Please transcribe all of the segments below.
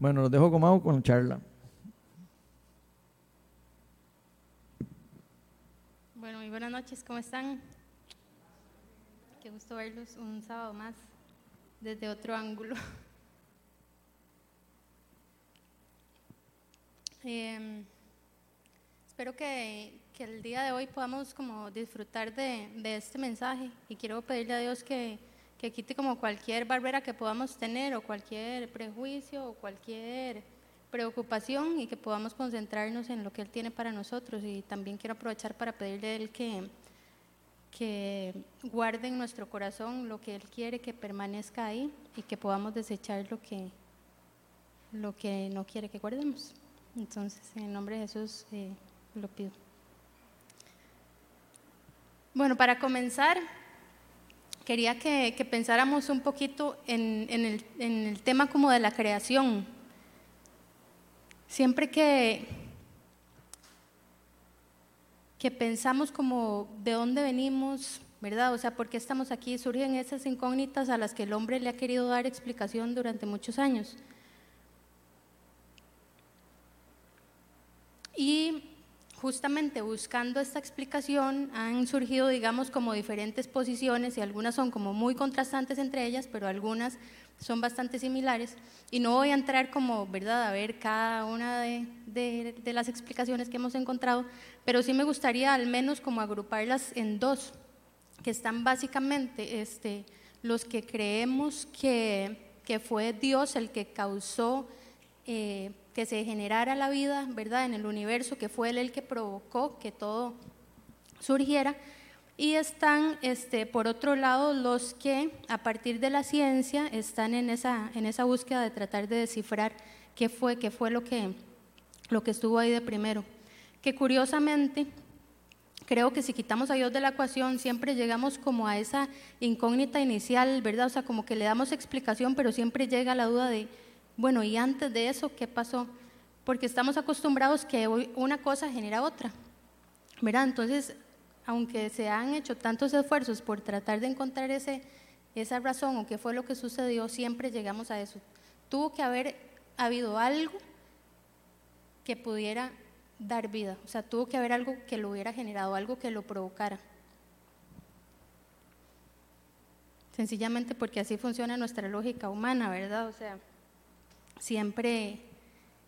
Bueno, los dejo con con charla. Bueno, muy buenas noches, ¿cómo están? Qué gusto verlos un sábado más desde otro ángulo. Em, espero que, que, el día de hoy podamos como disfrutar de, de, este mensaje y quiero pedirle a Dios que, que quite como cualquier barrera que podamos tener o cualquier prejuicio o cualquier preocupación y que podamos concentrarnos en lo que Él tiene para nosotros. Y también quiero aprovechar para pedirle a Él que, que guarde en nuestro corazón lo que Él quiere que permanezca ahí y que podamos desechar lo que, lo que no quiere que guardemos. Entonces, en el nombre de Jesús eh, lo pido. Bueno, para comenzar, quería que, pensáramos un poquito en, en, el, en, el, tema como de la creación. Siempre que, que pensamos como de dónde venimos, ¿verdad? O sea, ¿por qué estamos aquí? Surgen esas incógnitas a las que el hombre le ha querido dar explicación durante muchos años. Y justamente buscando esta explicación han surgido, digamos, como diferentes posiciones y algunas son como muy contrastantes entre ellas, pero algunas son bastante similares. Y no voy a entrar como, ¿verdad?, a ver cada una de, las explicaciones que hemos encontrado, pero sí me gustaría al menos como agruparlas en dos, que están básicamente este, los que creemos que, que fue Dios el que causó eh, que se generara la vida, ¿verdad?, en el universo, que fue Él el que provocó que todo surgiera. Y están, este, por otro lado, los que a partir de la ciencia están en esa, en esa búsqueda de tratar de descifrar qué fue, qué fue lo que, lo que estuvo ahí de primero. Que curiosamente, creo que si quitamos a Dios de la ecuación, siempre llegamos como a esa incógnita inicial, ¿verdad? O sea, como que le damos explicación, pero siempre llega la duda de, bueno, y antes de eso, ¿qué pasó? Porque estamos acostumbrados que una cosa genera otra, ¿verdad? Entonces, aunque se han hecho tantos esfuerzos por tratar de encontrar ese, esa razón o qué fue lo que sucedió, siempre llegamos a eso. Tuvo que haber habido algo que pudiera dar vida, o sea, tuvo que haber algo que lo hubiera generado, algo que lo provocara. Sencillamente porque así funciona nuestra lógica humana, ¿verdad? O sea, siempre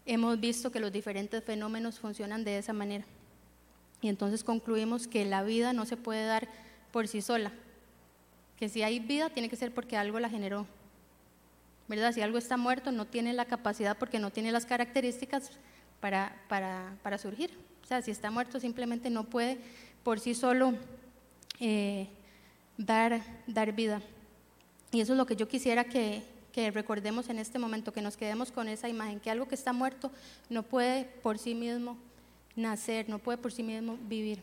hemos visto que los diferentes fenómenos funcionan de esa manera. Y entonces concluimos que la vida no se puede dar por sí sola, que si hay vida tiene que ser porque algo la generó. ¿Verdad? Si algo está muerto no tiene la capacidad porque no tiene las características para, para, para surgir. O sea, si está muerto simplemente no puede por sí solo eh, dar, dar vida. Y eso es lo que yo quisiera que, que recordemos en este momento, que nos quedemos con esa imagen, que algo que está muerto no puede por sí mismo nacer, no puede por sí mismo vivir.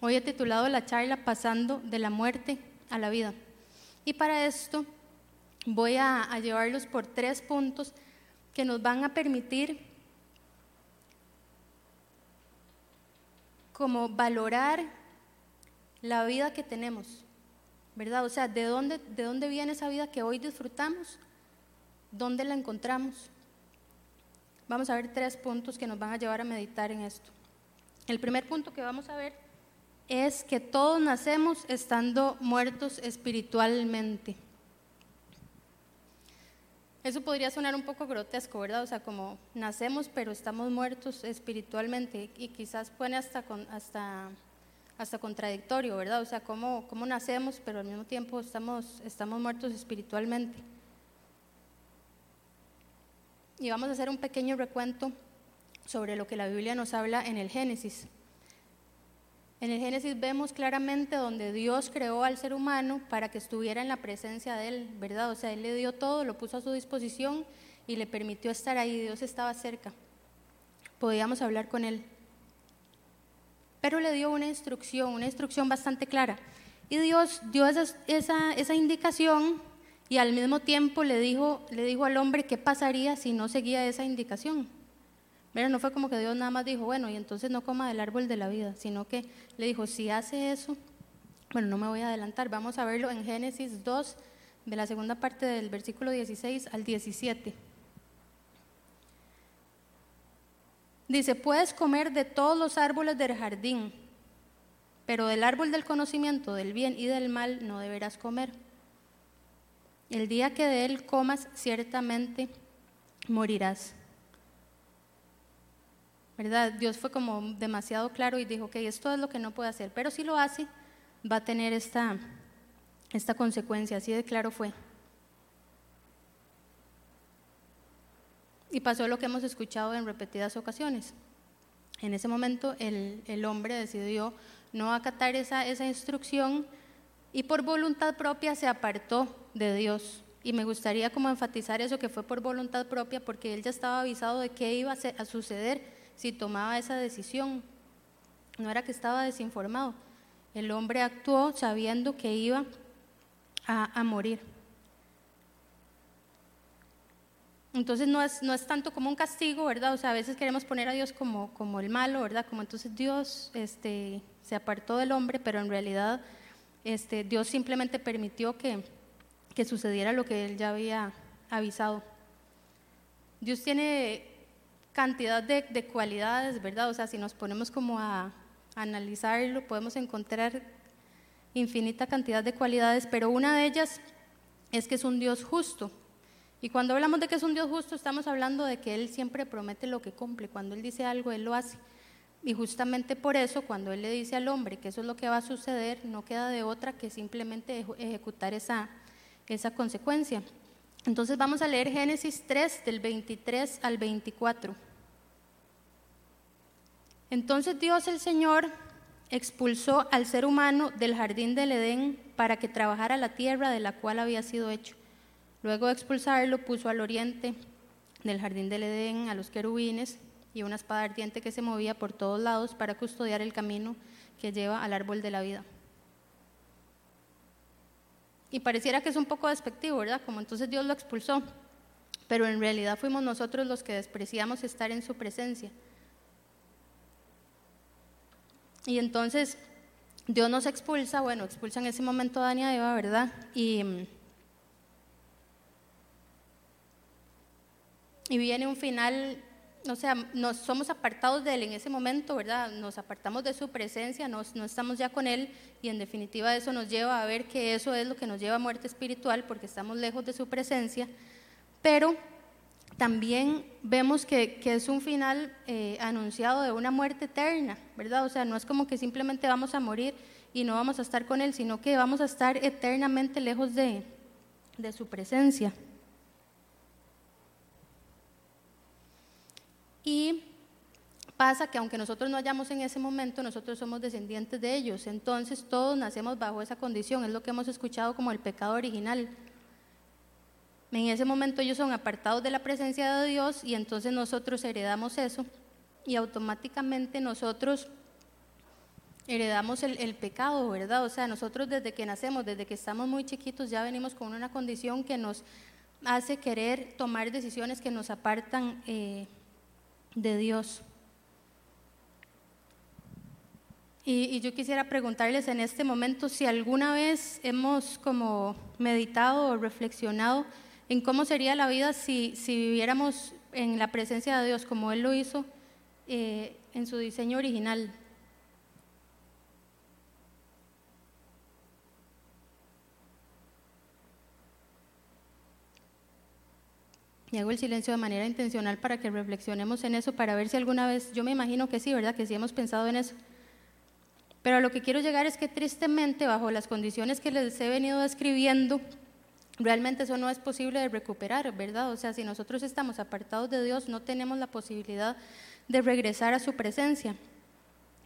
Hoy he titulado la charla Pasando de la muerte a la vida. Y para esto voy a, a llevarlos por tres puntos que nos van a permitir como valorar la vida que tenemos ¿verdad? O sea, ¿de dónde, ¿de dónde viene esa vida que hoy disfrutamos? ¿Dónde la encontramos? Vamos a ver tres puntos que nos van a llevar a meditar en esto. El primer punto que vamos a ver es que todos nacemos estando muertos espiritualmente. Eso podría sonar un poco grotesco, ¿verdad? O sea, como nacemos pero estamos muertos espiritualmente y quizás pone hasta, hasta hasta contradictorio, ¿verdad? O sea, cómo, cómo nacemos, pero al mismo tiempo estamos, estamos muertos espiritualmente. Y vamos a hacer un pequeño recuento sobre lo que la Biblia nos habla en el Génesis. En el Génesis vemos claramente donde Dios creó al ser humano para que estuviera en la presencia de Él, ¿verdad? O sea, Él le dio todo, lo puso a su disposición y le permitió estar ahí. Dios estaba cerca. Podíamos hablar con Él pero le dio una instrucción, una instrucción bastante clara. Y Dios dio esa, esa, indicación y al mismo tiempo le dijo, le dijo al hombre qué pasaría si no seguía esa indicación. Pero no fue como que Dios nada más dijo, bueno, y entonces no coma del árbol de la vida, sino que le dijo, si hace eso, bueno, no me voy a adelantar, vamos a verlo en Génesis 2, de la segunda parte del versículo 16 al 17. Dice, puedes comer de todos los árboles del jardín, pero del árbol del conocimiento del bien y del mal no deberás comer. El día que de él comas, ciertamente morirás. ¿Verdad? Dios fue como demasiado claro y dijo que esto es lo que no puede hacer, pero si lo hace, va a tener esta, esta consecuencia, así de claro fue. Y pasó lo que hemos escuchado en repetidas ocasiones. En ese momento el, hombre decidió no acatar esa, instrucción y por voluntad propia se apartó de Dios. Y me gustaría como enfatizar eso que fue por voluntad propia porque él ya estaba avisado de qué iba a suceder si tomaba esa decisión. No era que estaba desinformado. El hombre actuó sabiendo que iba a morir. Entonces no es, no es tanto como un castigo, ¿verdad? O sea, a veces queremos poner a Dios como, como el malo, ¿verdad? Como entonces Dios este, se apartó del hombre, pero en realidad este, Dios simplemente permitió que, que sucediera lo que él ya había avisado. Dios tiene cantidad de, de, cualidades, ¿verdad? O sea, si nos ponemos como a, a analizarlo, podemos encontrar infinita cantidad de cualidades, pero una de ellas es que es un Dios justo. Y cuando hablamos de que es un Dios justo, estamos hablando de que Él siempre promete lo que cumple. Cuando Él dice algo, Él lo hace. Y justamente por eso, cuando Él le dice al hombre que eso es lo que va a suceder, no queda de otra que simplemente ejecutar esa, esa consecuencia. Entonces vamos a leer Génesis 3 del 23 al 24. Entonces Dios el Señor expulsó al ser humano del jardín del Edén para que trabajara la tierra de la cual había sido hecho. Luego de expulsarlo, puso al oriente del jardín del Edén a los querubines y una espada ardiente que se movía por todos lados para custodiar el camino que lleva al árbol de la vida. Y pareciera que es un poco despectivo, ¿verdad? Como entonces Dios lo expulsó, pero en realidad fuimos nosotros los que despreciamos estar en su presencia. Y entonces Dios nos expulsa, bueno, expulsa en ese momento a Dani y Eva, ¿verdad? Y, y viene un final o sea, nos somos apartados de Él en ese momento, ¿verdad? Nos apartamos de su presencia, no estamos ya con Él y en definitiva eso nos lleva a ver que eso es lo que nos lleva a muerte espiritual porque estamos lejos de su presencia, pero también vemos que, es un final eh, anunciado de una muerte eterna, ¿verdad? O sea, no es como que simplemente vamos a morir y no vamos a estar con Él, sino que vamos a estar eternamente lejos de su presencia. Y pasa que aunque nosotros no hayamos en ese momento, nosotros somos descendientes de ellos. Entonces todos nacemos bajo esa condición. Es lo que hemos escuchado como el pecado original. En ese momento ellos son apartados de la presencia de Dios y entonces nosotros heredamos eso y automáticamente nosotros heredamos el, pecado, ¿verdad? O sea, nosotros desde que nacemos, desde que estamos muy chiquitos, ya venimos con una condición que nos hace querer tomar decisiones que nos apartan eh, de Dios. Y, yo quisiera preguntarles en este momento si alguna vez hemos como meditado o reflexionado en cómo sería la vida si, si viviéramos en la presencia de Dios como Él lo hizo eh, en su diseño original. Y el silencio de manera intencional para que reflexionemos en eso, para ver si alguna vez, yo me imagino que sí, ¿verdad? Que sí hemos pensado en eso. Pero a lo que quiero llegar es que tristemente, bajo las condiciones que les he venido describiendo, realmente eso no es posible de recuperar, ¿verdad? O sea, si nosotros estamos apartados de Dios, no tenemos la posibilidad de regresar a su presencia.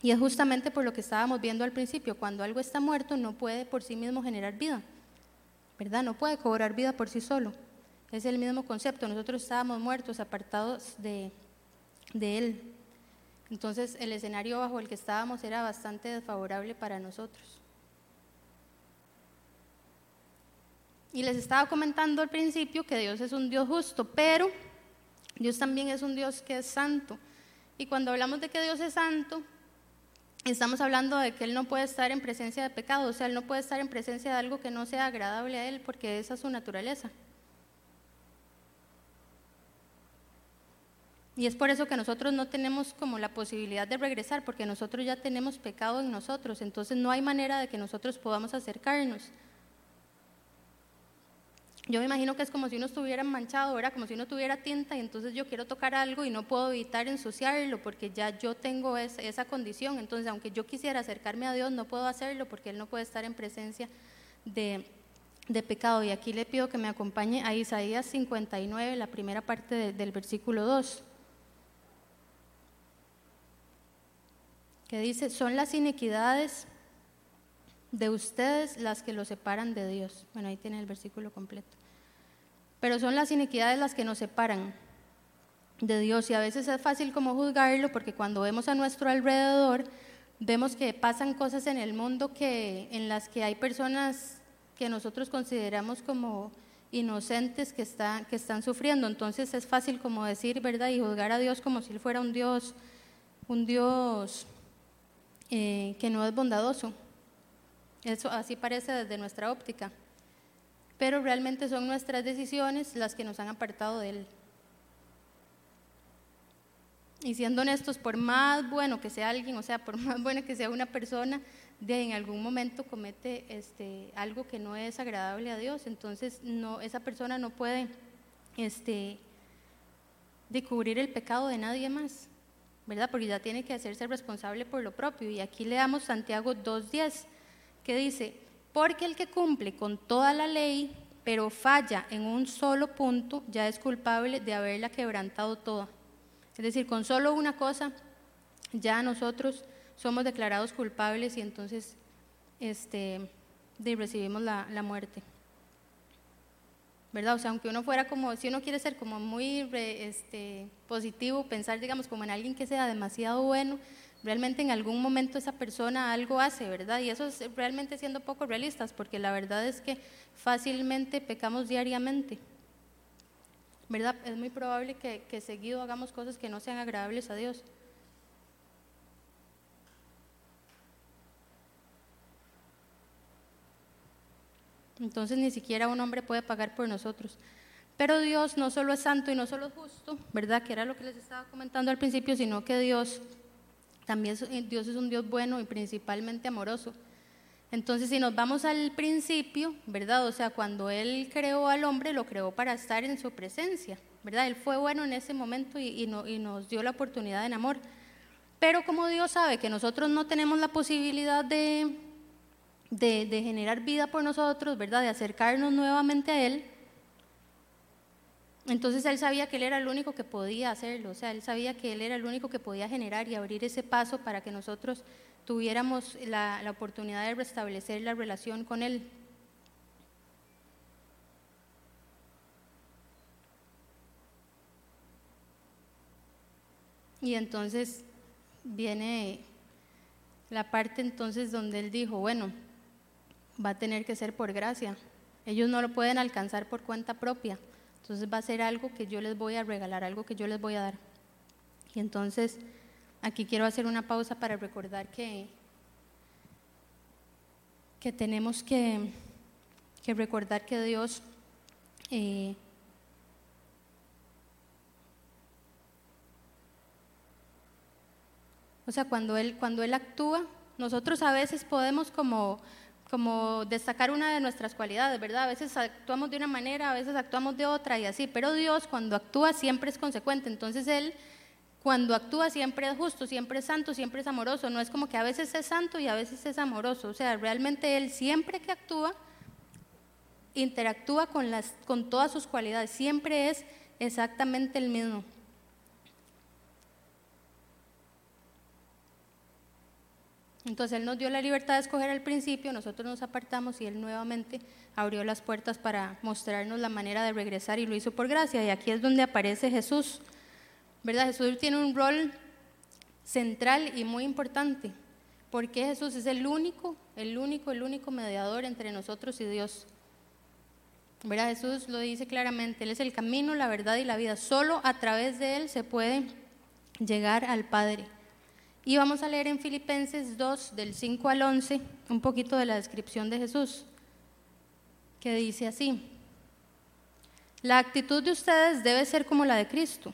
Y es justamente por lo que estábamos viendo al principio, cuando algo está muerto no puede por sí mismo generar vida, ¿verdad? No puede cobrar vida por sí solo. Es el mismo concepto, nosotros estábamos muertos, apartados de, Él. Entonces el escenario bajo el que estábamos era bastante desfavorable para nosotros. Y les estaba comentando al principio que Dios es un Dios justo, pero Dios también es un Dios que es santo. Y cuando hablamos de que Dios es santo, estamos hablando de que Él no puede estar en presencia de pecado, o sea, Él no puede estar en presencia de algo que no sea agradable a Él, porque esa es su naturaleza. Y es por eso que nosotros no tenemos como la posibilidad de regresar, porque nosotros ya tenemos pecado en nosotros, entonces no hay manera de que nosotros podamos acercarnos. Yo me imagino que es como si uno estuviera manchado, era como si uno tuviera tinta y entonces yo quiero tocar algo y no puedo evitar ensuciarlo porque ya yo tengo esa condición. Entonces, aunque yo quisiera acercarme a Dios, no puedo hacerlo porque Él no puede estar en presencia de, pecado. Y aquí le pido que me acompañe a Isaías 59, la primera parte del versículo 2. Que dice, son las inequidades de ustedes las que los separan de Dios. Bueno, ahí tiene el versículo completo. Pero son las inequidades las que nos separan de Dios y a veces es fácil como juzgarlo porque cuando vemos a nuestro alrededor vemos que pasan cosas en el mundo que en las que hay personas que nosotros consideramos como inocentes que, está, que están sufriendo. Entonces es fácil como decir, ¿verdad? Y juzgar a Dios como si él fuera un Dios, un Dios eh, que no es bondadoso. Eso así parece desde nuestra óptica. Pero realmente son nuestras decisiones las que nos han apartado de Él. Y siendo honestos, por más bueno que sea alguien, o sea, por más buena que sea una persona, de en algún momento comete este, algo que no es agradable a Dios. Entonces, no, esa persona no puede este, descubrir el pecado de nadie más. ¿Verdad? Porque ya tiene que hacerse responsable por lo propio. Y aquí leamos Santiago 2.10, que dice, porque el que cumple con toda la ley, pero falla en un solo punto, ya es culpable de haberla quebrantado toda. Es decir, con solo una cosa, ya nosotros somos declarados culpables y entonces este, recibimos la, la muerte. ¿Verdad? O sea, aunque uno fuera como, si uno quiere ser como muy este, positivo, pensar, digamos, como en alguien que sea demasiado bueno, realmente en algún momento esa persona algo hace, ¿verdad? Y eso es realmente siendo poco realistas, porque la verdad es que fácilmente pecamos diariamente, ¿verdad? Es muy probable que, que seguido hagamos cosas que no sean agradables a Dios. Entonces ni siquiera un hombre puede pagar por nosotros. Pero Dios no solo es santo y no solo es justo, ¿verdad? Que era lo que les estaba comentando al principio, sino que Dios también eh, Dios es un Dios bueno y principalmente amoroso. Entonces, si nos vamos al principio, ¿verdad? O sea, cuando Él creó al hombre, lo creó para estar en su presencia, ¿verdad? Él fue bueno en ese momento y, y nos dio la oportunidad en amor. Pero como Dios sabe que nosotros no tenemos la posibilidad de, de, generar vida por nosotros, ¿verdad? De acercarnos nuevamente a Él. Entonces Él sabía que Él era el único que podía hacerlo, o sea, Él sabía que Él era el único que podía generar y abrir ese paso para que nosotros tuviéramos la, la oportunidad de restablecer la relación con Él. Y entonces viene la parte entonces donde Él dijo, bueno, va a tener que ser por gracia. Ellos no lo pueden alcanzar por cuenta propia. Entonces va a ser algo que yo les voy a regalar, algo que yo les voy a dar. Y entonces aquí quiero hacer una pausa para recordar que, que tenemos que, que recordar que Dios eh, o sea, cuando él, cuando él actúa, nosotros a veces podemos como como destacar una de nuestras cualidades, ¿verdad? A veces actuamos de una manera, a veces actuamos de otra y así, pero Dios cuando actúa siempre es consecuente, entonces Él cuando actúa siempre es justo, siempre es santo, siempre es amoroso, no es como que a veces es santo y a veces es amoroso, o sea, realmente Él siempre que actúa, interactúa con, las, con todas sus cualidades, siempre es exactamente el mismo. Entonces Él nos dio la libertad de escoger al principio, nosotros nos apartamos y Él nuevamente abrió las puertas para mostrarnos la manera de regresar y lo hizo por gracia. Y aquí es donde aparece Jesús. ¿Verdad? Jesús tiene un rol central y muy importante, porque Jesús es el único, el único, el único mediador entre nosotros y Dios. ¿Verdad? Jesús lo dice claramente, Él es el camino, la verdad y la vida. Solo a través de Él se puede llegar al Padre. Y vamos a leer en Filipenses 2, del 5 al 11, un poquito de la descripción de Jesús, que dice así, la actitud de ustedes debe ser como la de Cristo,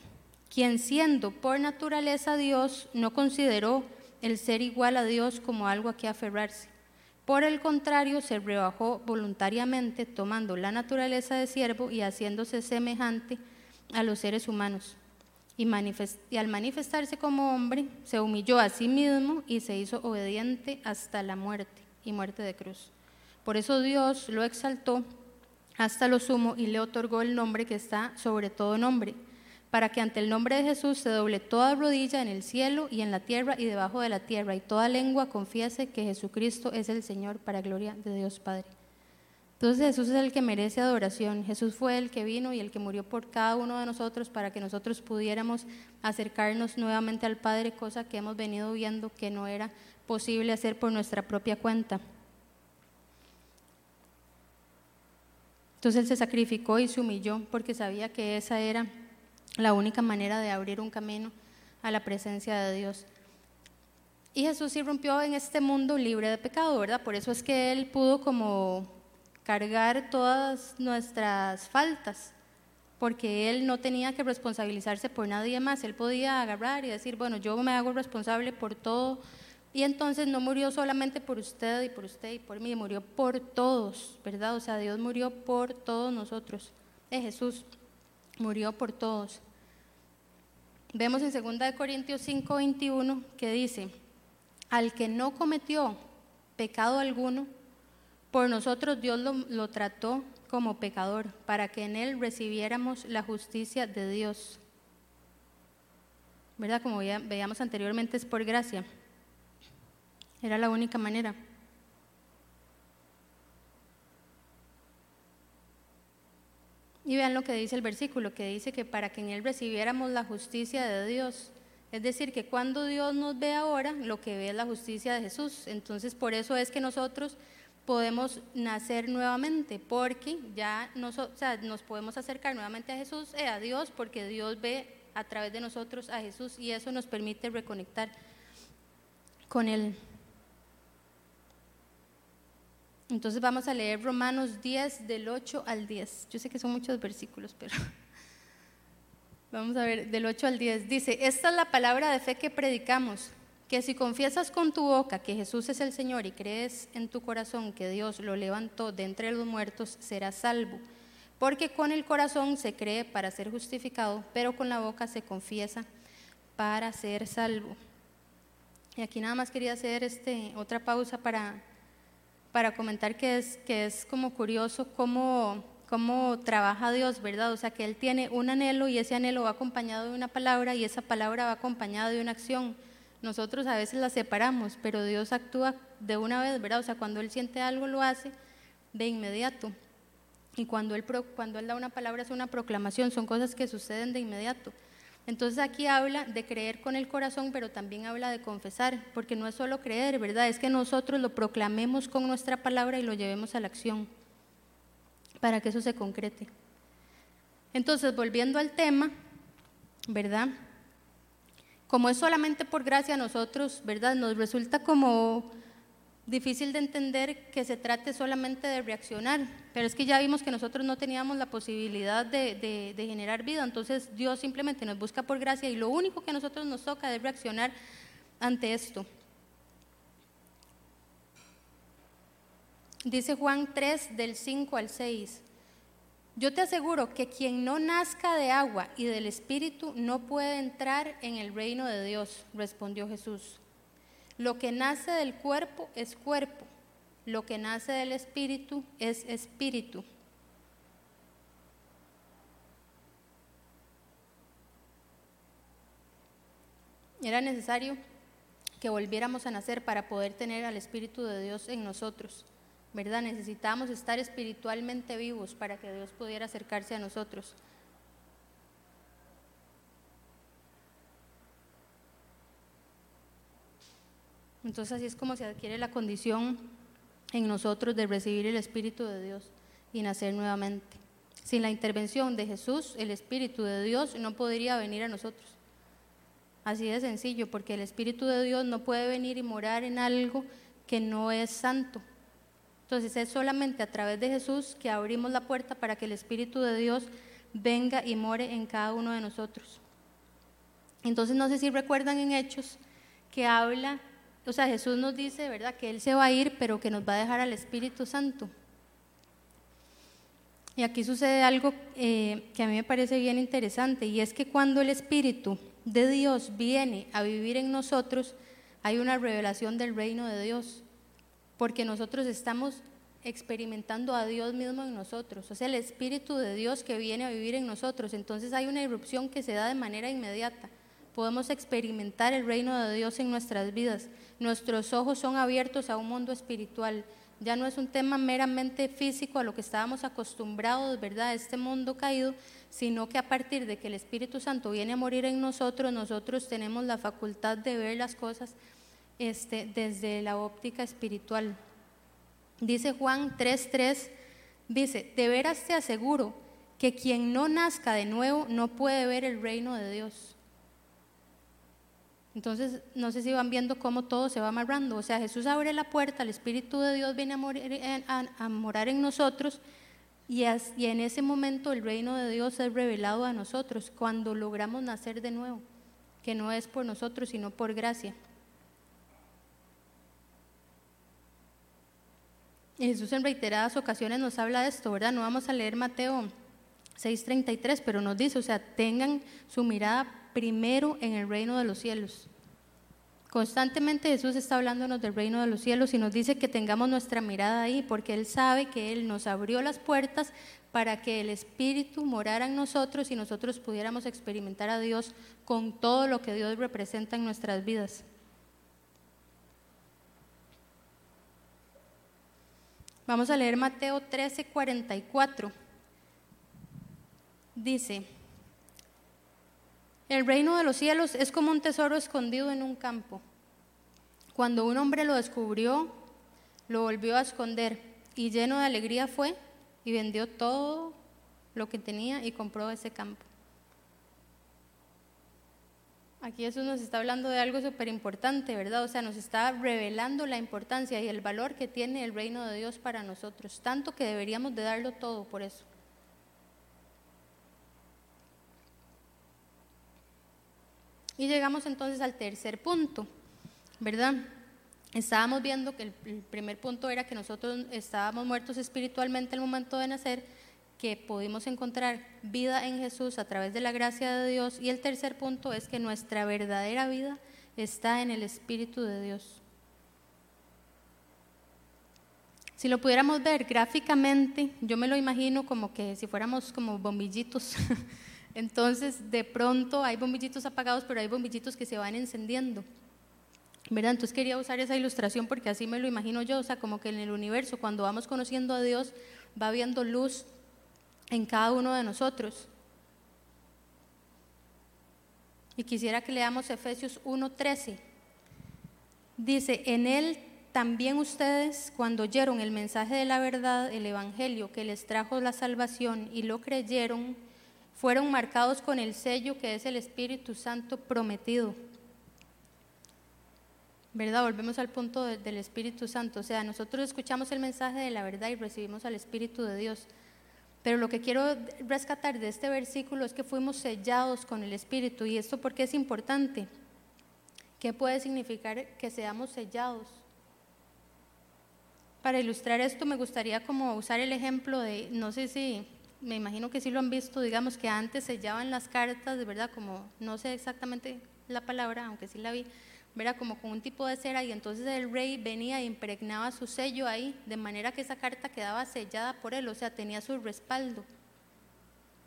quien siendo por naturaleza Dios no consideró el ser igual a Dios como algo a que aferrarse. Por el contrario, se rebajó voluntariamente, tomando la naturaleza de siervo y haciéndose semejante a los seres humanos. Y, al manifestarse como hombre, se humilló a sí mismo y se hizo obediente hasta la muerte y muerte de cruz. Por eso Dios lo exaltó hasta lo sumo y le otorgó el nombre que está sobre todo nombre para que ante el nombre de Jesús se doble toda rodilla en el cielo y en la tierra y debajo de la tierra, y toda lengua confiese que Jesucristo es el Señor para gloria de Dios Padre. Entonces Jesús es el que merece adoración. Jesús fue el que vino y el que murió por cada uno de nosotros para que nosotros pudiéramos acercarnos nuevamente al Padre, cosa que hemos venido viendo que no era posible hacer por nuestra propia cuenta. Entonces Él se sacrificó y se humilló porque sabía que esa era la única manera de abrir un camino a la presencia de Dios. Y Jesús irrumpió en este mundo libre de pecado, ¿verdad? Por eso es que Él pudo como cargar todas nuestras faltas, porque Él no tenía que responsabilizarse por nadie más, Él podía agarrar y decir, bueno, yo me hago responsable por todo, y entonces no murió solamente por usted y por usted y por mí, murió por todos, ¿verdad? O sea, Dios murió por todos nosotros, de Jesús murió por todos. Vemos en 2 Corintios 5, 21 que dice, al que no cometió pecado alguno, por nosotros Dios lo, trató como pecador, para que en él recibiéramos la justicia de Dios. ¿Verdad? Como veíamos anteriormente, es por gracia. Era la única manera. Y vean lo que dice el versículo, que dice que para que en Él recibiéramos la justicia de Dios. Es decir, que cuando Dios nos ve ahora, lo que ve es la justicia de Jesús. Entonces, por eso es que nosotros podemos nacer nuevamente, porque ya nos, podemos acercar nuevamente a Jesús, eh, a Dios, porque Dios ve a través de nosotros a Jesús y eso nos permite reconectar con Él. Entonces vamos a leer Romanos 10 del 8 al 10. Yo sé que son muchos versículos, pero vamos a ver del 8 al 10. Dice, esta es la palabra de fe que predicamos, que si confiesas con tu boca que Jesús es el Señor y crees en tu corazón que Dios lo levantó de entre los muertos, serás salvo. Porque con el corazón se cree para ser justificado, pero con la boca se confiesa para ser salvo. Y aquí nada más quería hacer este, otra pausa para para comentar que es, que es como curioso cómo, cómo trabaja Dios, ¿verdad? O sea, que Él tiene un anhelo y ese anhelo va acompañado de una palabra y esa palabra va acompañada de una acción. Nosotros a veces la separamos, pero Dios actúa de una vez, ¿verdad? O sea, cuando Él siente algo lo hace de inmediato. Y cuando Él, cuando él da una palabra es una proclamación, son cosas que suceden de inmediato. Entonces aquí habla de creer con el corazón, pero también habla de confesar, porque no es solo creer, ¿verdad? Es que nosotros lo proclamemos con nuestra palabra y lo llevemos a la acción, para que eso se concrete. Entonces, volviendo al tema, ¿verdad? Como es solamente por gracia a nosotros, ¿verdad? Nos resulta como difícil de entender que se trate solamente de reaccionar, pero es que ya vimos que nosotros no teníamos la posibilidad de, generar vida, entonces Dios simplemente nos busca por gracia y lo único que a nosotros nos toca es reaccionar ante esto. Dice Juan 3 del 5 al 6. Yo te aseguro que quien no nazca de agua y del Espíritu no puede entrar en el reino de Dios, respondió Jesús. Lo que nace del cuerpo es cuerpo, lo que nace del espíritu es espíritu. Era necesario que volviéramos a nacer para poder tener al Espíritu de Dios en nosotros, ¿verdad? Necesitamos estar espiritualmente vivos para que Dios pudiera acercarse a nosotros. Entonces así es como se adquiere la condición en nosotros de recibir el Espíritu de Dios y nacer nuevamente. Sin la intervención de Jesús, el Espíritu de Dios no podría venir a nosotros. Así de sencillo, porque el Espíritu de Dios no puede venir y morar en algo que no es santo. Entonces es solamente a través de Jesús que abrimos la puerta para que el Espíritu de Dios venga y more en cada uno de nosotros. Entonces no sé si recuerdan en Hechos que habla, o sea, Jesús nos dice, ¿verdad?, que Él se va a ir, pero que nos va a dejar al Espíritu Santo. Y aquí sucede algo eh, que a mí me parece bien interesante, y es que cuando el Espíritu de Dios viene a vivir en nosotros, hay una revelación del reino de Dios, porque nosotros estamos experimentando a Dios mismo en nosotros, o sea, el Espíritu de Dios que viene a vivir en nosotros. Entonces hay una irrupción que se da de manera inmediata. Podemos experimentar el reino de Dios en nuestras vidas. Nuestros ojos son abiertos a un mundo espiritual. Ya no es un tema meramente físico a lo que estábamos acostumbrados, ¿verdad? Este mundo caído, sino que a partir de que el Espíritu Santo viene a morir en nosotros, nosotros tenemos la facultad de ver las cosas este, desde la óptica espiritual. Dice Juan 3:3, dice, de veras te aseguro que quien no nazca de nuevo no puede ver el reino de Dios. Entonces, no sé si van viendo cómo todo se va amarrando. O sea, Jesús abre la puerta, el Espíritu de Dios viene a, morar en nosotros y en ese momento el reino de Dios es revelado a nosotros cuando logramos nacer de nuevo, que no es por nosotros, sino por gracia. Jesús en reiteradas ocasiones nos habla de esto, ¿verdad? No vamos a leer Mateo 6:33, pero nos dice, o sea, tengan su mirada primero en el reino de los cielos. Constantemente Jesús está hablándonos del reino de los cielos y nos dice que tengamos nuestra mirada ahí, porque Él sabe que Él nos abrió las puertas para que el Espíritu morara en nosotros y nosotros pudiéramos experimentar a Dios con todo lo que Dios representa en nuestras vidas. Vamos a leer Mateo 13, 44. Dice, el reino de los cielos es como un tesoro escondido en un campo. Cuando un hombre lo descubrió, lo volvió a esconder y lleno de alegría fue y vendió todo lo que tenía y compró ese campo. Aquí Jesús nos está hablando de algo súper importante, ¿verdad? O sea, nos está revelando la importancia y el valor que tiene el reino de Dios para nosotros, tanto que deberíamos de darlo todo por eso. Y llegamos entonces al tercer punto, ¿verdad? Estábamos viendo que el, primer punto era que nosotros estábamos muertos espiritualmente al momento de nacer, que pudimos encontrar vida en Jesús a través de la gracia de Dios. Y el tercer punto es que nuestra verdadera vida está en el Espíritu de Dios. Si lo pudiéramos ver gráficamente, yo me lo imagino como que si fuéramos como bombillitos Entonces, de pronto hay bombillitos apagados, pero hay bombillitos que se van encendiendo. ¿Verdad? Entonces quería usar esa ilustración porque así me lo imagino yo, o sea, como que en el universo, cuando vamos conociendo a Dios, va viendo luz en cada uno de nosotros. Y quisiera que leamos Efesios 1:13. Dice, en él también ustedes, cuando oyeron el mensaje de la verdad, el Evangelio que les trajo la salvación y lo creyeron, fueron marcados con el sello que es el Espíritu Santo prometido. ¿Verdad? Volvemos al punto del Espíritu Santo. O sea, nosotros escuchamos el mensaje de la verdad y recibimos al Espíritu de Dios. Pero lo que quiero rescatar de este versículo es que fuimos sellados con el Espíritu. ¿Y esto por qué es importante? ¿Qué puede significar que seamos sellados? Para ilustrar esto me gustaría como usar el ejemplo de, no sé si me imagino que sí lo han visto, digamos que antes sellaban las cartas, de verdad, como, no sé exactamente la palabra, aunque sí la vi, ¿verdad? Como con un tipo de cera y entonces el rey venía e impregnaba su sello ahí, de manera que esa carta quedaba sellada por él, o sea, tenía su respaldo.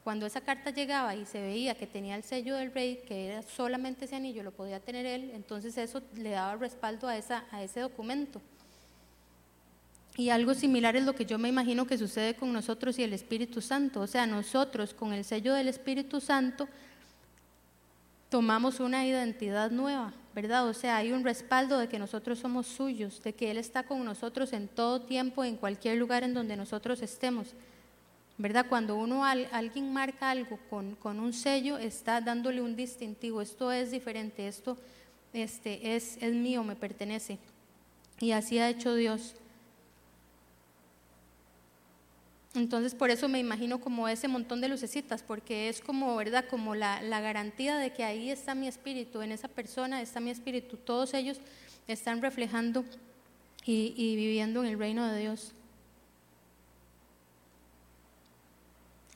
Cuando esa carta llegaba y se veía que tenía el sello del rey, que era solamente ese anillo, lo podía tener él, entonces eso le daba respaldo a, esa, a ese documento. Y algo similar es lo que yo me imagino que sucede con nosotros y el Espíritu Santo. O sea, nosotros con el sello del Espíritu Santo tomamos una identidad nueva, ¿verdad? O sea, hay un respaldo de que nosotros somos suyos, de que Él está con nosotros en todo tiempo, en cualquier lugar en donde nosotros estemos. ¿Verdad? Cuando uno alguien marca algo con, con, un sello, está dándole un distintivo. Esto es diferente, esto este, es, es mío, me pertenece. Y así ha hecho Dios. Entonces por eso me imagino como ese montón de lucecitas, porque es como, ¿verdad? Como la, garantía de que ahí está mi espíritu, en esa persona está mi espíritu. Todos ellos están reflejando y, y viviendo en el reino de Dios.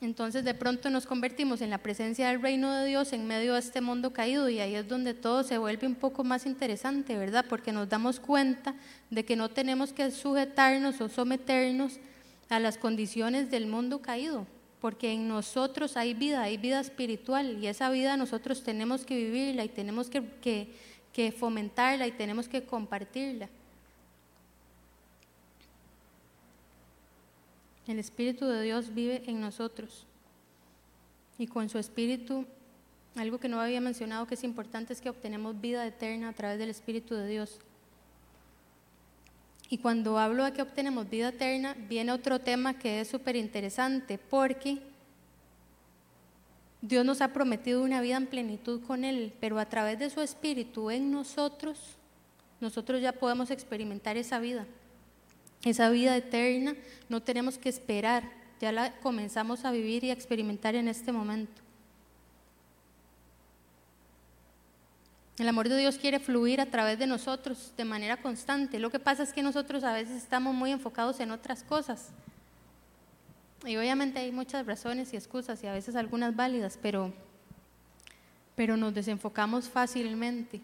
Entonces de pronto nos convertimos en la presencia del reino de Dios en medio de este mundo caído y ahí es donde todo se vuelve un poco más interesante, ¿verdad? Porque nos damos cuenta de que no tenemos que sujetarnos o someternos a las condiciones del mundo caído, porque en nosotros hay vida, hay vida espiritual y esa vida nosotros tenemos que vivirla y tenemos que, que, que fomentarla y tenemos que compartirla. El Espíritu de Dios vive en nosotros. Y con su Espíritu, algo que no había mencionado que es importante es que obtenemos vida eterna a través del Espíritu de Dios. Y cuando hablo de que obtenemos vida eterna, viene otro tema que es súper interesante, porque Dios nos ha prometido una vida en plenitud con Él, pero a través de su Espíritu en nosotros, nosotros ya podemos experimentar esa vida esa vida eterna, no tenemos que esperar, ya la comenzamos a vivir y a experimentar en este momento. El amor de Dios quiere fluir a través de nosotros de manera constante. Lo que pasa es que nosotros a veces estamos muy enfocados en otras cosas. Y obviamente hay muchas razones y excusas y a veces algunas válidas, pero, pero nos desenfocamos fácilmente.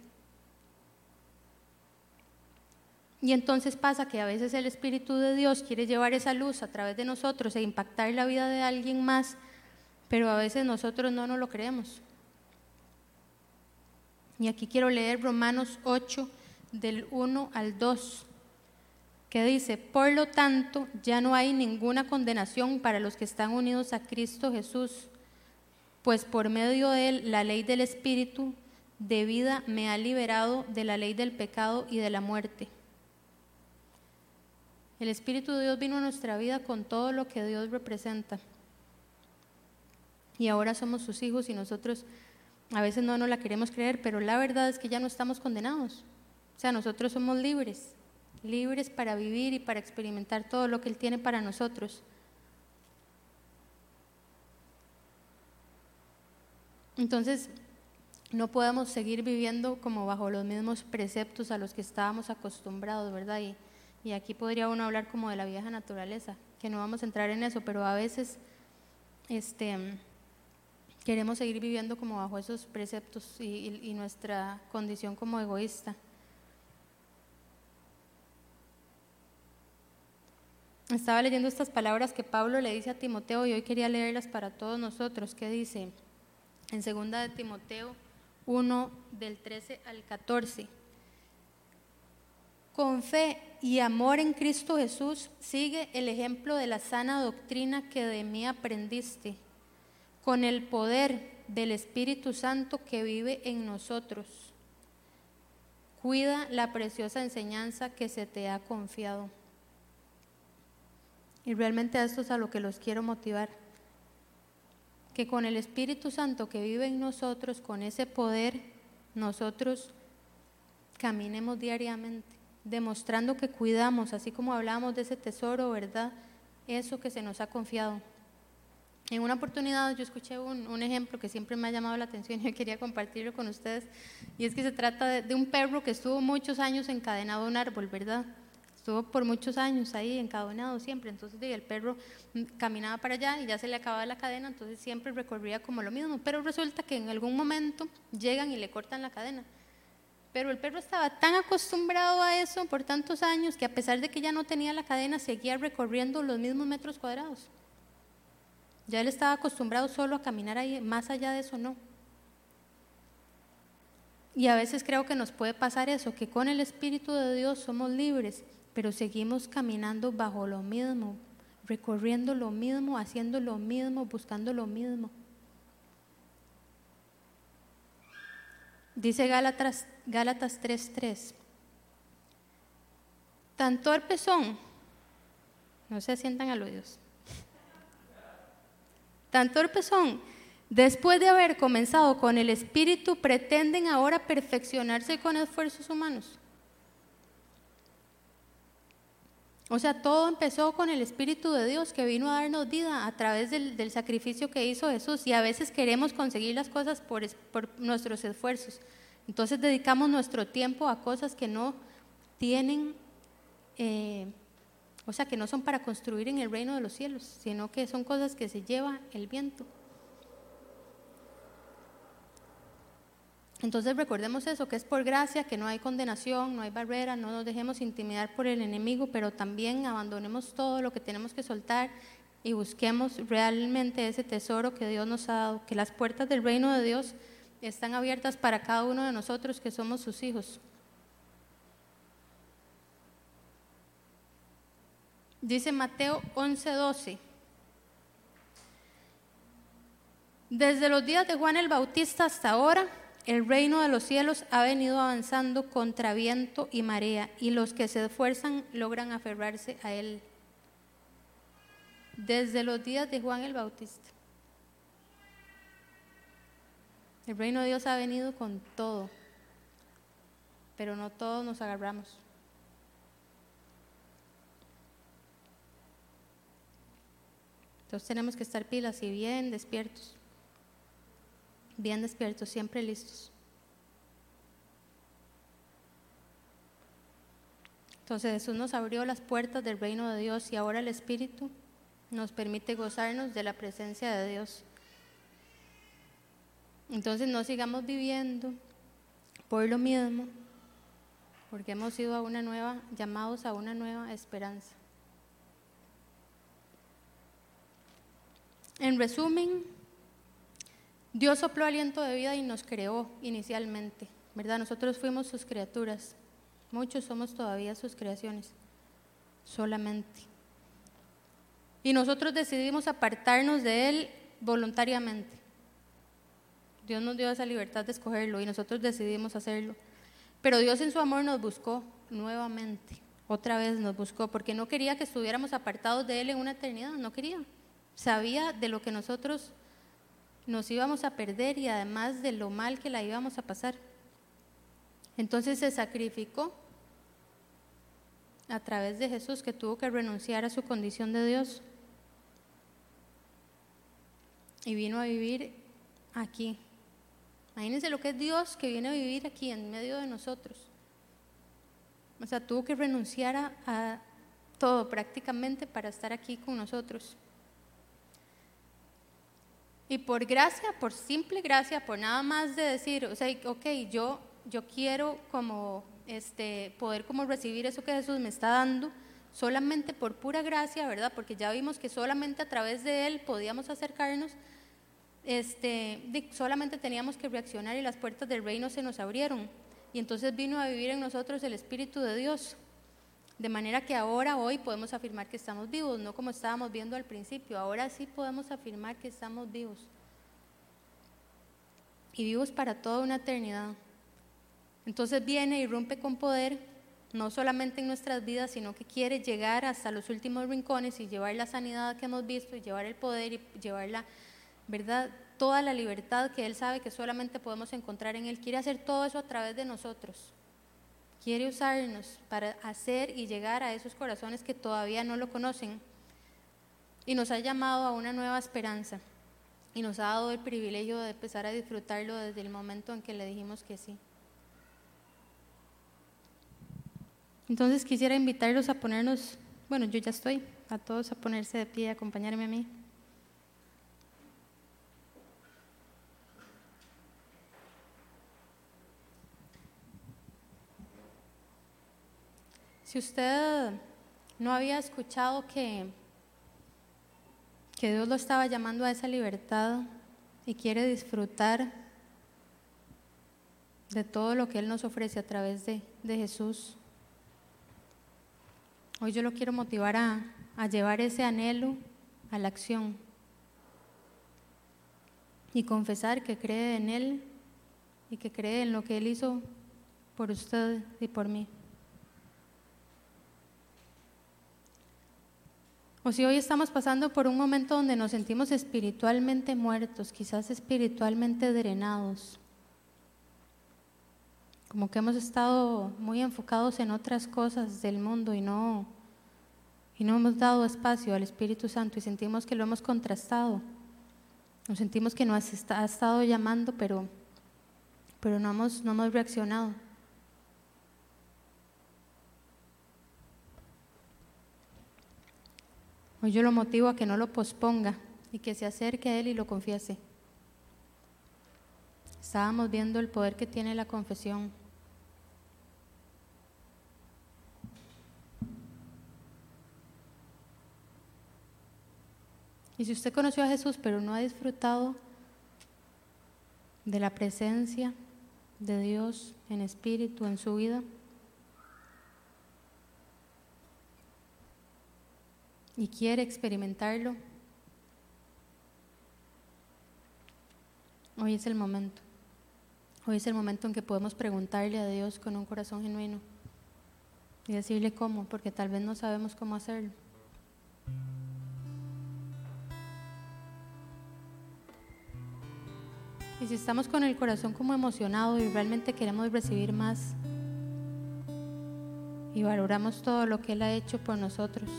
Y entonces pasa que a veces el Espíritu de Dios quiere llevar esa luz a través de nosotros e impactar la vida de alguien más, pero a veces nosotros no nos lo creemos. Y aquí quiero leer Romanos 8 del 1 al 2, que dice, por lo tanto, ya no hay ninguna condenación para los que están unidos a Cristo Jesús, pues por medio de él la ley del Espíritu de vida me ha liberado de la ley del pecado y de la muerte. El Espíritu de Dios vino a nuestra vida con todo lo que Dios representa. Y ahora somos sus hijos y nosotros a veces no nos la queremos creer, pero la verdad es que ya no estamos condenados. O sea, nosotros somos libres, libres para vivir y para experimentar todo lo que Él tiene para nosotros. Entonces, no podemos seguir viviendo como bajo los mismos preceptos a los que estábamos acostumbrados, ¿verdad? Y, y aquí podría uno hablar como de la vieja naturaleza, que no vamos a entrar en eso, pero a veces este, queremos seguir viviendo como bajo esos preceptos y, nuestra condición como egoísta. Estaba leyendo estas palabras que Pablo le dice a Timoteo y hoy quería leerlas para todos nosotros. ¿Qué dice? En segunda de Timoteo 1 del 13 al 14. Con fe y amor en Cristo Jesús, sigue el ejemplo de la sana doctrina que de mí aprendiste, con el poder del Espíritu Santo que vive en nosotros. Cuida la preciosa enseñanza que se te ha confiado. Y realmente esto es a lo que los quiero motivar. Que con el Espíritu Santo que vive en nosotros, con ese poder, nosotros caminemos diariamente demostrando que cuidamos, así como hablamos de ese tesoro, ¿verdad? Eso que se nos ha confiado. En una oportunidad yo escuché un, ejemplo que siempre me ha llamado la atención y quería compartirlo con ustedes, y es que se trata de, un perro que estuvo muchos años encadenado a un árbol, ¿verdad? Estuvo por muchos años ahí encadenado siempre, entonces el perro mm, caminaba para allá y ya se le acababa la cadena, entonces siempre recorría como lo mismo, pero resulta que en algún momento llegan y le cortan la cadena. Pero el perro estaba tan acostumbrado a eso por tantos años que a pesar de que ya no tenía la cadena, seguía recorriendo los mismos metros cuadrados. Ya él estaba acostumbrado solo a caminar ahí, más allá de eso no. Y a veces creo que nos puede pasar eso, que con el Espíritu de Dios somos libres, pero seguimos caminando bajo lo mismo, recorriendo lo mismo, haciendo lo mismo, buscando lo mismo. Dice Gálatas, Gálatas 3:3. Tan torpes son, no se sientan aludidos, tan torpes son, después de haber comenzado con el Espíritu, pretenden ahora perfeccionarse con esfuerzos humanos. O sea, todo empezó con el Espíritu de Dios que vino a darnos vida a través del, sacrificio que hizo Jesús. Y a veces queremos conseguir las cosas por, por nuestros esfuerzos. Entonces dedicamos nuestro tiempo a cosas que no tienen, eh, o sea, que no son para construir en el reino de los cielos, sino que son cosas que se lleva el viento. Entonces recordemos eso, que es por gracia, que no hay condenación, no hay barrera, no nos dejemos intimidar por el enemigo, pero también abandonemos todo lo que tenemos que soltar y busquemos realmente ese tesoro que Dios nos ha dado, que las puertas del reino de Dios están abiertas para cada uno de nosotros que somos sus hijos. Dice Mateo 11:12. Desde los días de Juan el Bautista hasta ahora, el reino de los cielos ha venido avanzando contra viento y marea, y los que se esfuerzan logran aferrarse a él. Desde los días de Juan el Bautista. El reino de Dios ha venido con todo, pero no todos nos agarramos. Entonces tenemos que estar pilas y bien despiertos bien despiertos, siempre listos. Entonces Jesús nos abrió las puertas del reino de Dios y ahora el Espíritu nos permite gozarnos de la presencia de Dios. Entonces no sigamos viviendo por lo mismo, porque hemos sido a una nueva, llamados a una nueva esperanza. En resumen, Dios sopló aliento de vida y nos creó inicialmente, ¿verdad? Nosotros fuimos sus criaturas, muchos somos todavía sus creaciones, solamente. Y nosotros decidimos apartarnos de Él voluntariamente. Dios nos dio esa libertad de escogerlo y nosotros decidimos hacerlo. Pero Dios en su amor nos buscó nuevamente, otra vez nos buscó, porque no quería que estuviéramos apartados de Él en una eternidad, no quería. Sabía de lo que nosotros nos íbamos a perder y además de lo mal que la íbamos a pasar. Entonces se sacrificó a través de Jesús que tuvo que renunciar a su condición de Dios y vino a vivir aquí. Imagínense lo que es Dios que viene a vivir aquí en medio de nosotros. O sea, tuvo que renunciar a, a todo prácticamente para estar aquí con nosotros. Y por gracia, por simple gracia, por nada más de decir, o sea, ok, yo, yo quiero como este, poder como recibir eso que Jesús me está dando, solamente por pura gracia, ¿verdad? Porque ya vimos que solamente a través de Él podíamos acercarnos, este, solamente teníamos que reaccionar y las puertas del reino se nos abrieron. Y entonces vino a vivir en nosotros el Espíritu de Dios. De manera que ahora, hoy, podemos afirmar que estamos vivos, no como estábamos viendo al principio. Ahora sí podemos afirmar que estamos vivos. Y vivos para toda una eternidad. Entonces viene y rompe con poder, no solamente en nuestras vidas, sino que quiere llegar hasta los últimos rincones y llevar la sanidad que hemos visto, y llevar el poder y llevar la, ¿verdad? Toda la libertad que Él sabe que solamente podemos encontrar en Él. Quiere hacer todo eso a través de nosotros quiere usarnos para hacer y llegar a esos corazones que todavía no lo conocen. Y nos ha llamado a una nueva esperanza. Y nos ha dado el privilegio de empezar a disfrutarlo desde el momento en que le dijimos que sí. Entonces quisiera invitarlos a ponernos, bueno, yo ya estoy, a todos a ponerse de pie y acompañarme a mí. Si usted no había escuchado que, que Dios lo estaba llamando a esa libertad y quiere disfrutar de todo lo que Él nos ofrece a través de, Jesús, hoy yo lo quiero motivar a, a llevar ese anhelo a la acción y confesar que cree en Él y que cree en lo que Él hizo por usted y por mí. O si hoy estamos pasando por un momento donde nos sentimos espiritualmente muertos, quizás espiritualmente drenados, como que hemos estado muy enfocados en otras cosas del mundo y no, y no hemos dado espacio al Espíritu Santo y sentimos que lo hemos contrastado, nos sentimos que nos ha estado llamando, pero, pero no, hemos, no hemos reaccionado. Hoy yo lo motivo a que no lo posponga y que se acerque a Él y lo confiese. Estábamos viendo el poder que tiene la confesión. Y si usted conoció a Jesús pero no ha disfrutado de la presencia de Dios en espíritu en su vida, y quiere experimentarlo, hoy es el momento. Hoy es el momento en que podemos preguntarle a Dios con un corazón genuino y decirle cómo, porque tal vez no sabemos cómo hacerlo. Y si estamos con el corazón como emocionado y realmente queremos recibir más y valoramos todo lo que Él ha hecho por nosotros,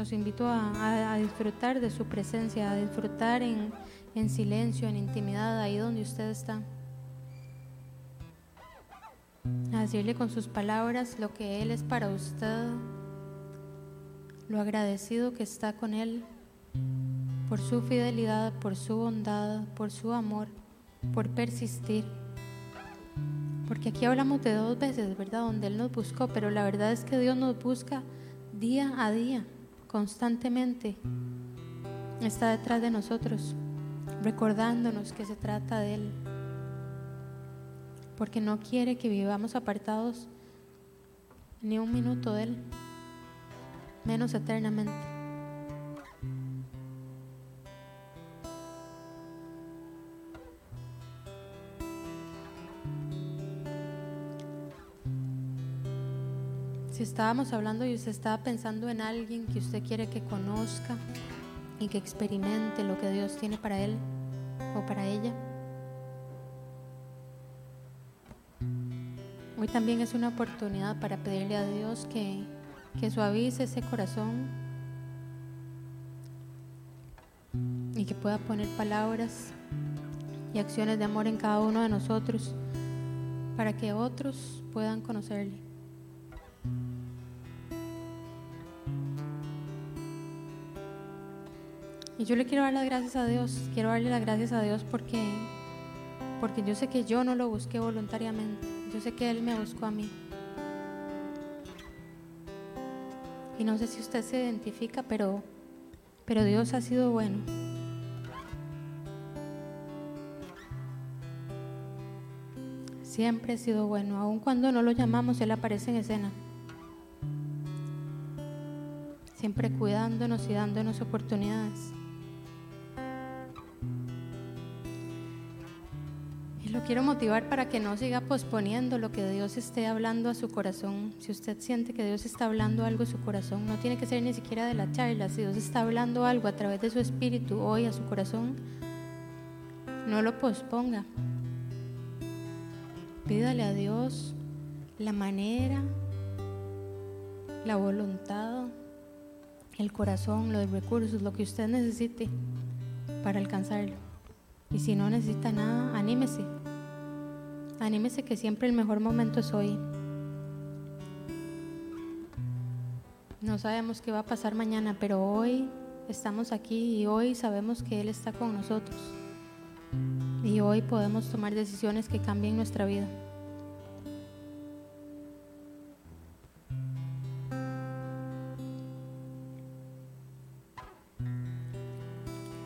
Los invito a, disfrutar de su presencia, a disfrutar en, en silencio, en intimidad, ahí donde usted está. A decirle con sus palabras lo que Él es para usted, lo agradecido que está con Él por su fidelidad, por su bondad, por su amor, por persistir. Porque aquí hablamos de dos veces, ¿verdad? Donde Él nos buscó, pero la verdad es que Dios nos busca día a día constantemente está detrás de nosotros, recordándonos que se trata de Él, porque no quiere que vivamos apartados ni un minuto de Él, menos eternamente. Si estábamos hablando y usted estaba pensando en alguien que usted quiere que conozca y que experimente lo que Dios tiene para él o para ella. Hoy también es una oportunidad para pedirle a Dios que, que suavice ese corazón y que pueda poner palabras y acciones de amor en cada uno de nosotros para que otros puedan conocerle. Y yo le quiero dar las gracias a Dios, quiero darle las gracias a Dios porque, porque yo sé que yo no lo busqué voluntariamente, yo sé que Él me buscó a mí. Y no sé si usted se identifica, pero, pero Dios ha sido bueno. Siempre ha sido bueno, aun cuando no lo llamamos, Él aparece en escena. Siempre cuidándonos y dándonos oportunidades. Quiero motivar para que no siga posponiendo lo que Dios esté hablando a su corazón. Si usted siente que Dios está hablando algo a su corazón, no tiene que ser ni siquiera de la charla. Si Dios está hablando algo a través de su espíritu hoy a su corazón, no lo posponga. Pídale a Dios la manera, la voluntad, el corazón, los recursos, lo que usted necesite para alcanzarlo. Y si no necesita nada, anímese. Anímese que siempre el mejor momento es hoy. No sabemos qué va a pasar mañana, pero hoy estamos aquí y hoy sabemos que Él está con nosotros. Y hoy podemos tomar decisiones que cambien nuestra vida.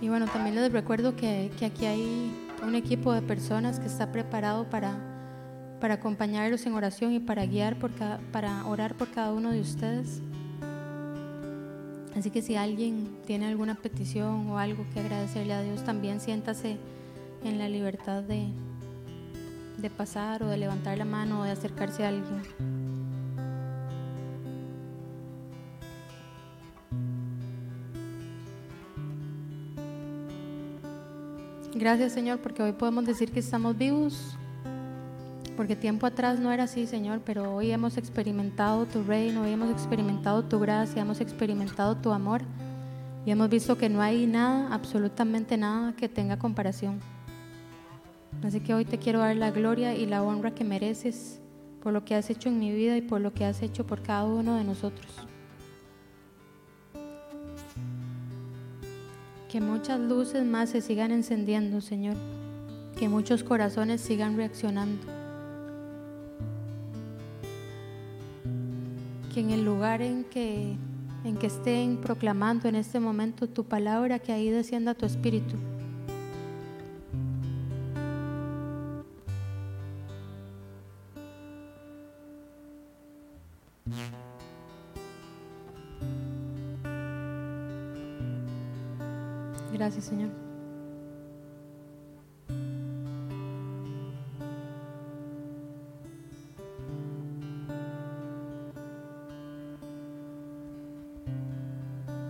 Y bueno, también les recuerdo que, que aquí hay un equipo de personas que está preparado para, para acompañarlos en oración y para guiar, por para orar por cada uno de ustedes. Así que si alguien tiene alguna petición o algo que agradecerle a Dios, también siéntase en la libertad de, de pasar o de levantar la mano o de acercarse a alguien. Gracias Señor porque hoy podemos decir que estamos vivos porque tiempo atrás no era así, Señor, pero hoy hemos experimentado tu reino, hoy hemos experimentado tu gracia, hemos experimentado tu amor y hemos visto que no hay nada, absolutamente nada que tenga comparación. Así que hoy te quiero dar la gloria y la honra que mereces por lo que has hecho en mi vida y por lo que has hecho por cada uno de nosotros. Que muchas luces más se sigan encendiendo, Señor. Que muchos corazones sigan reaccionando. Que en el lugar en que, en que estén proclamando en este momento tu palabra, que ahí descienda tu espíritu.